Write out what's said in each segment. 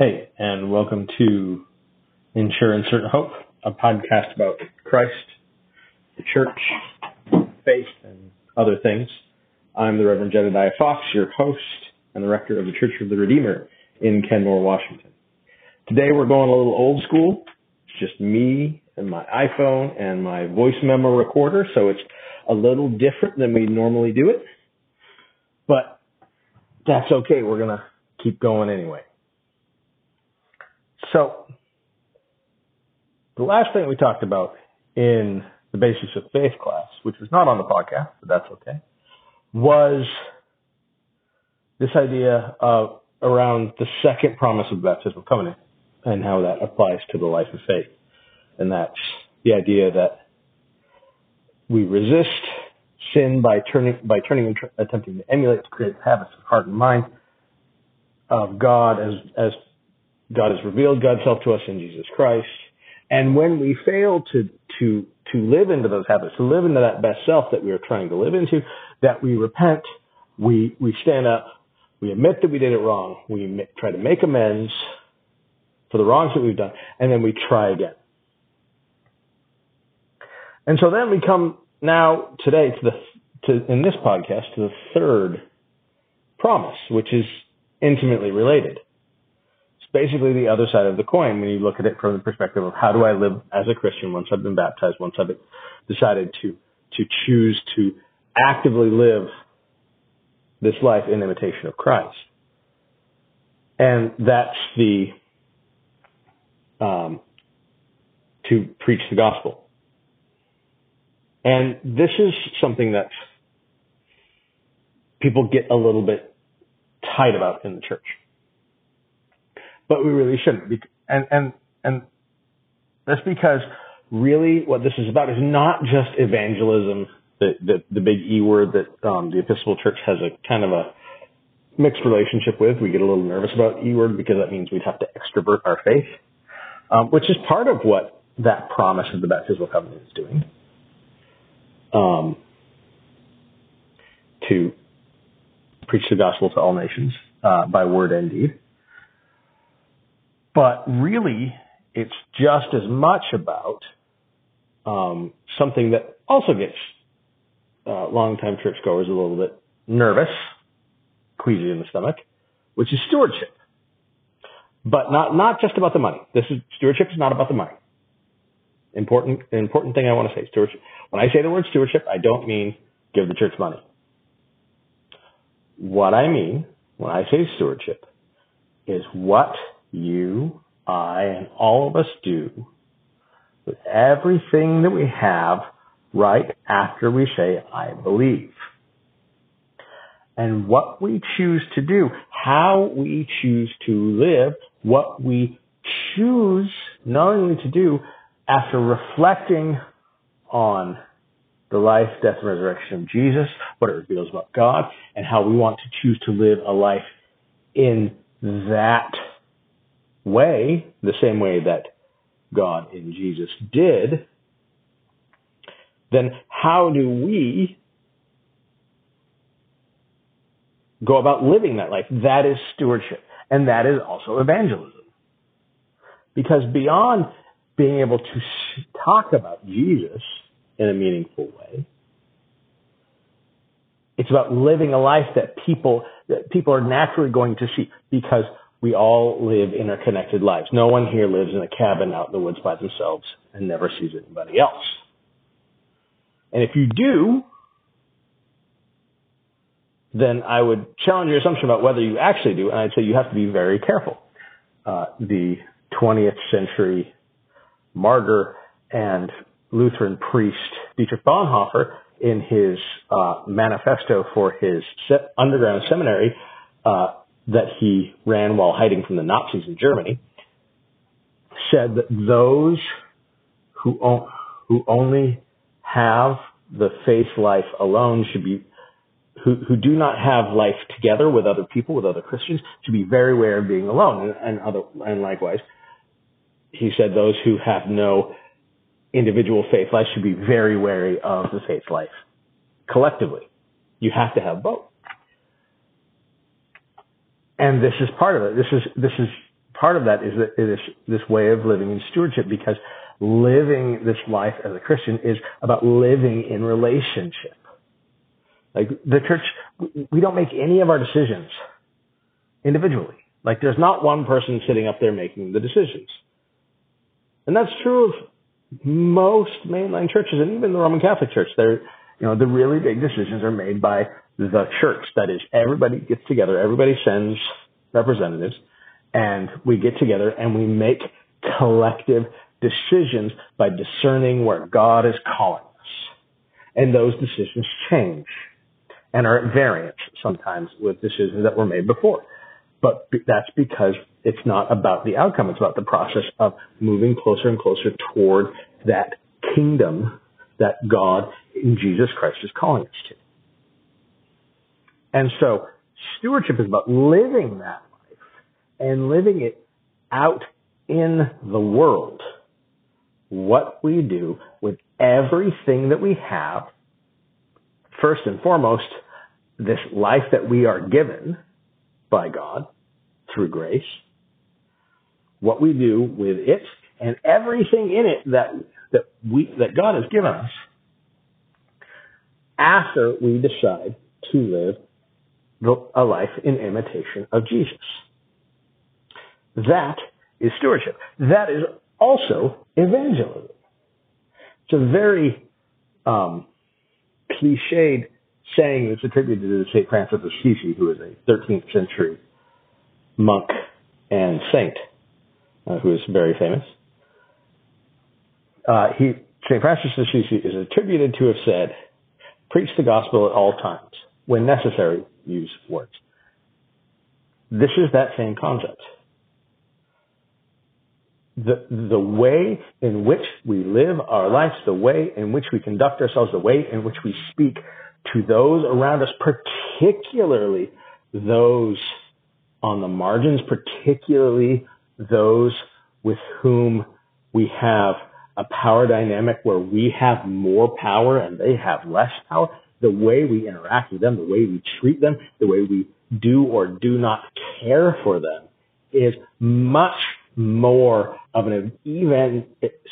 Hey, and welcome to Ensure Certain Hope, a podcast about Christ, the church, faith, and other things. I'm the Reverend Jedediah Fox, your host and the rector of the Church of the Redeemer in Kenmore, Washington. Today we're going a little old school. It's just me and my iPhone and my voice memo recorder, so it's a little different than we normally do it. But that's okay. We're going to keep going anyway. So, the last thing we talked about in the Basics of Faith class, which was not on the podcast, but that's okay, was this idea of around the second promise of the baptismal covenant and how that applies to the life of faith. And that's the idea that we resist sin by turning by turning and tr- attempting to emulate to create habits of heart and mind of God as as God has revealed God's self to us in Jesus Christ. And when we fail to, to, to live into those habits, to live into that best self that we are trying to live into, that we repent, we, we stand up, we admit that we did it wrong, we try to make amends for the wrongs that we've done, and then we try again. And so then we come now today to the, to, in this podcast, to the third promise, which is intimately related basically the other side of the coin when you look at it from the perspective of how do I live as a Christian once I've been baptized, once I've decided to to choose to actively live this life in imitation of Christ. And that's the um, to preach the gospel. And this is something that people get a little bit tight about in the church but we really shouldn't. And and and that's because really what this is about is not just evangelism, the the, the big E word that um, the Episcopal Church has a kind of a mixed relationship with. We get a little nervous about E word because that means we'd have to extrovert our faith, um, which is part of what that promise of the baptismal covenant is doing. Um, to preach the gospel to all nations uh, by word and deed. But really, it's just as much about um, something that also gets uh, longtime churchgoers a little bit nervous, queasy in the stomach, which is stewardship. But not not just about the money. This is stewardship is not about the money. Important important thing I want to say stewardship. When I say the word stewardship, I don't mean give the church money. What I mean when I say stewardship is what you, I, and all of us do with everything that we have right after we say, I believe. And what we choose to do, how we choose to live, what we choose knowingly to do after reflecting on the life, death, and resurrection of Jesus, what it reveals about God, and how we want to choose to live a life in that way, the same way that God in Jesus did, then how do we go about living that life? That is stewardship. And that is also evangelism. Because beyond being able to talk about Jesus in a meaningful way, it's about living a life that people that people are naturally going to see because we all live interconnected lives. No one here lives in a cabin out in the woods by themselves and never sees anybody else. And if you do, then I would challenge your assumption about whether you actually do, and I'd say you have to be very careful. Uh, the 20th century martyr and Lutheran priest Dietrich Bonhoeffer, in his uh, manifesto for his underground seminary, uh, that he ran while hiding from the Nazis in Germany said that those who, who only have the faith life alone should be who, who do not have life together with other people, with other Christians, should be very aware of being alone. And, and other, and likewise, he said those who have no individual faith life should be very wary of the faith life collectively. You have to have both and this is part of it. This is this is part of that is that it is this way of living in stewardship because living this life as a Christian is about living in relationship. Like the church, we don't make any of our decisions individually. Like there's not one person sitting up there making the decisions. And that's true of most mainline churches and even the Roman Catholic Church. They're, you know, the really big decisions are made by the church. That is, everybody gets together, everybody sends representatives, and we get together and we make collective decisions by discerning where God is calling us. And those decisions change and are at variance sometimes with decisions that were made before. But that's because it's not about the outcome. It's about the process of moving closer and closer toward that kingdom that God in Jesus Christ is calling us to. And so stewardship is about living that life and living it out in the world. What we do with everything that we have, first and foremost, this life that we are given by God through grace, what we do with it and everything in it that that we that God has given us after we decide to live a life in imitation of Jesus. That is stewardship. That is also evangelism. It's a very um, cliched saying that's attributed to St. Francis of Assisi, who is a 13th century monk and saint, uh, who is very famous. Uh, he, St. Francis of Assisi is attributed to have said, preach the gospel at all times. When necessary, use words. This is that same concept. The, the way in which we live our lives, the way in which we conduct ourselves, the way in which we speak to those around us, particularly those on the margins, particularly those with whom we have a power dynamic where we have more power and they have less power, the way we interact with them, the way we treat them, the way we do or do not care for them is much more of an even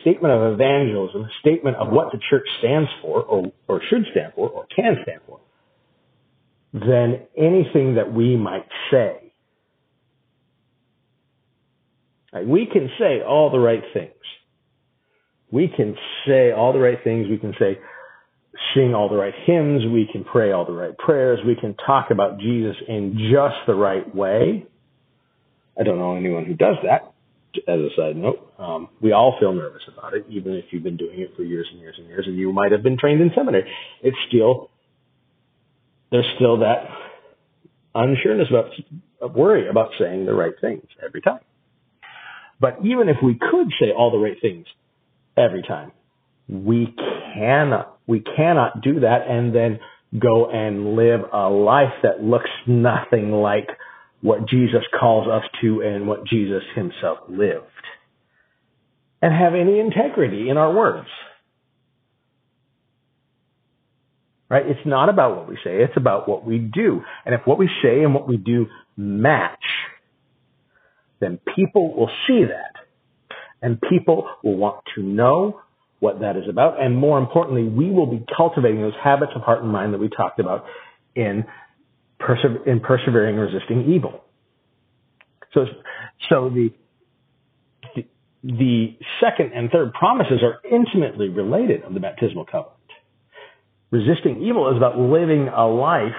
statement of evangelism, a statement of what the church stands for or, or should stand for or can stand for than anything that we might say. We can say all the right things. We can say all the right things. We can say, sing all the right hymns. We can pray all the right prayers. We can talk about Jesus in just the right way. I don't know anyone who does that. As a side note, um, we all feel nervous about it, even if you've been doing it for years and years and years, and you might have been trained in seminary. It's still there's still that unsureness about worry about saying the right things every time. But even if we could say all the right things every time, we cannot we cannot do that and then go and live a life that looks nothing like what Jesus calls us to and what Jesus himself lived. And have any integrity in our words. Right? It's not about what we say, it's about what we do. And if what we say and what we do match, then people will see that. And people will want to know what that is about. And more importantly, we will be cultivating those habits of heart and mind that we talked about in, perse- in persevering and resisting evil. So, so the, the, the second and third promises are intimately related of the baptismal covenant. Resisting evil is about living a life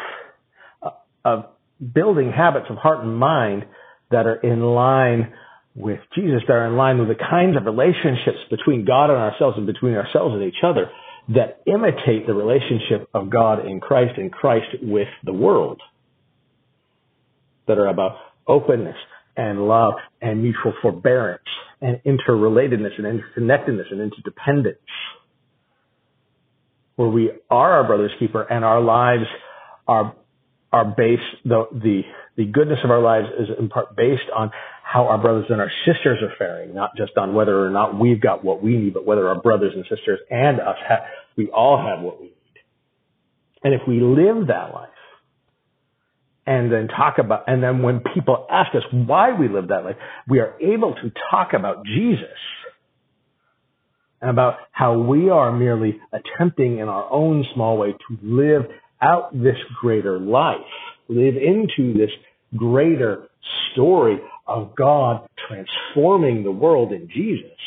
uh, of building habits of heart and mind that are in line with Jesus that are in line with the kinds of relationships between God and ourselves and between ourselves and each other that imitate the relationship of God in Christ and Christ with the world. That are about openness and love and mutual forbearance and interrelatedness and interconnectedness and interdependence. Where we are our brother's keeper and our lives are are based the the the goodness of our lives is in part based on how our brothers and our sisters are faring, not just on whether or not we've got what we need, but whether our brothers and sisters and us have, we all have what we need. And if we live that life and then talk about, and then when people ask us why we live that life, we are able to talk about Jesus and about how we are merely attempting in our own small way to live out this greater life, live into this greater story of God transforming the world in Jesus.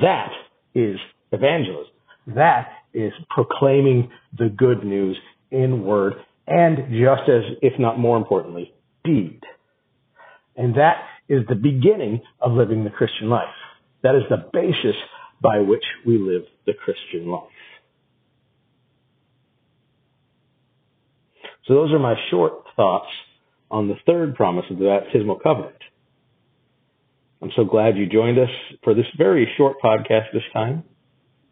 That is evangelism. That is proclaiming the good news in word and just as, if not more importantly, deed. And that is the beginning of living the Christian life. That is the basis by which we live the Christian life. So those are my short thoughts on the third promise of the baptismal covenant. I'm so glad you joined us for this very short podcast this time.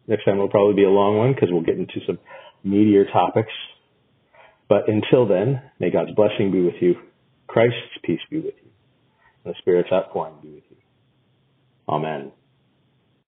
Next time will probably be a long one because we'll get into some meatier topics. But until then, may God's blessing be with you. Christ's peace be with you. And the Spirit's outpouring be with you. Amen.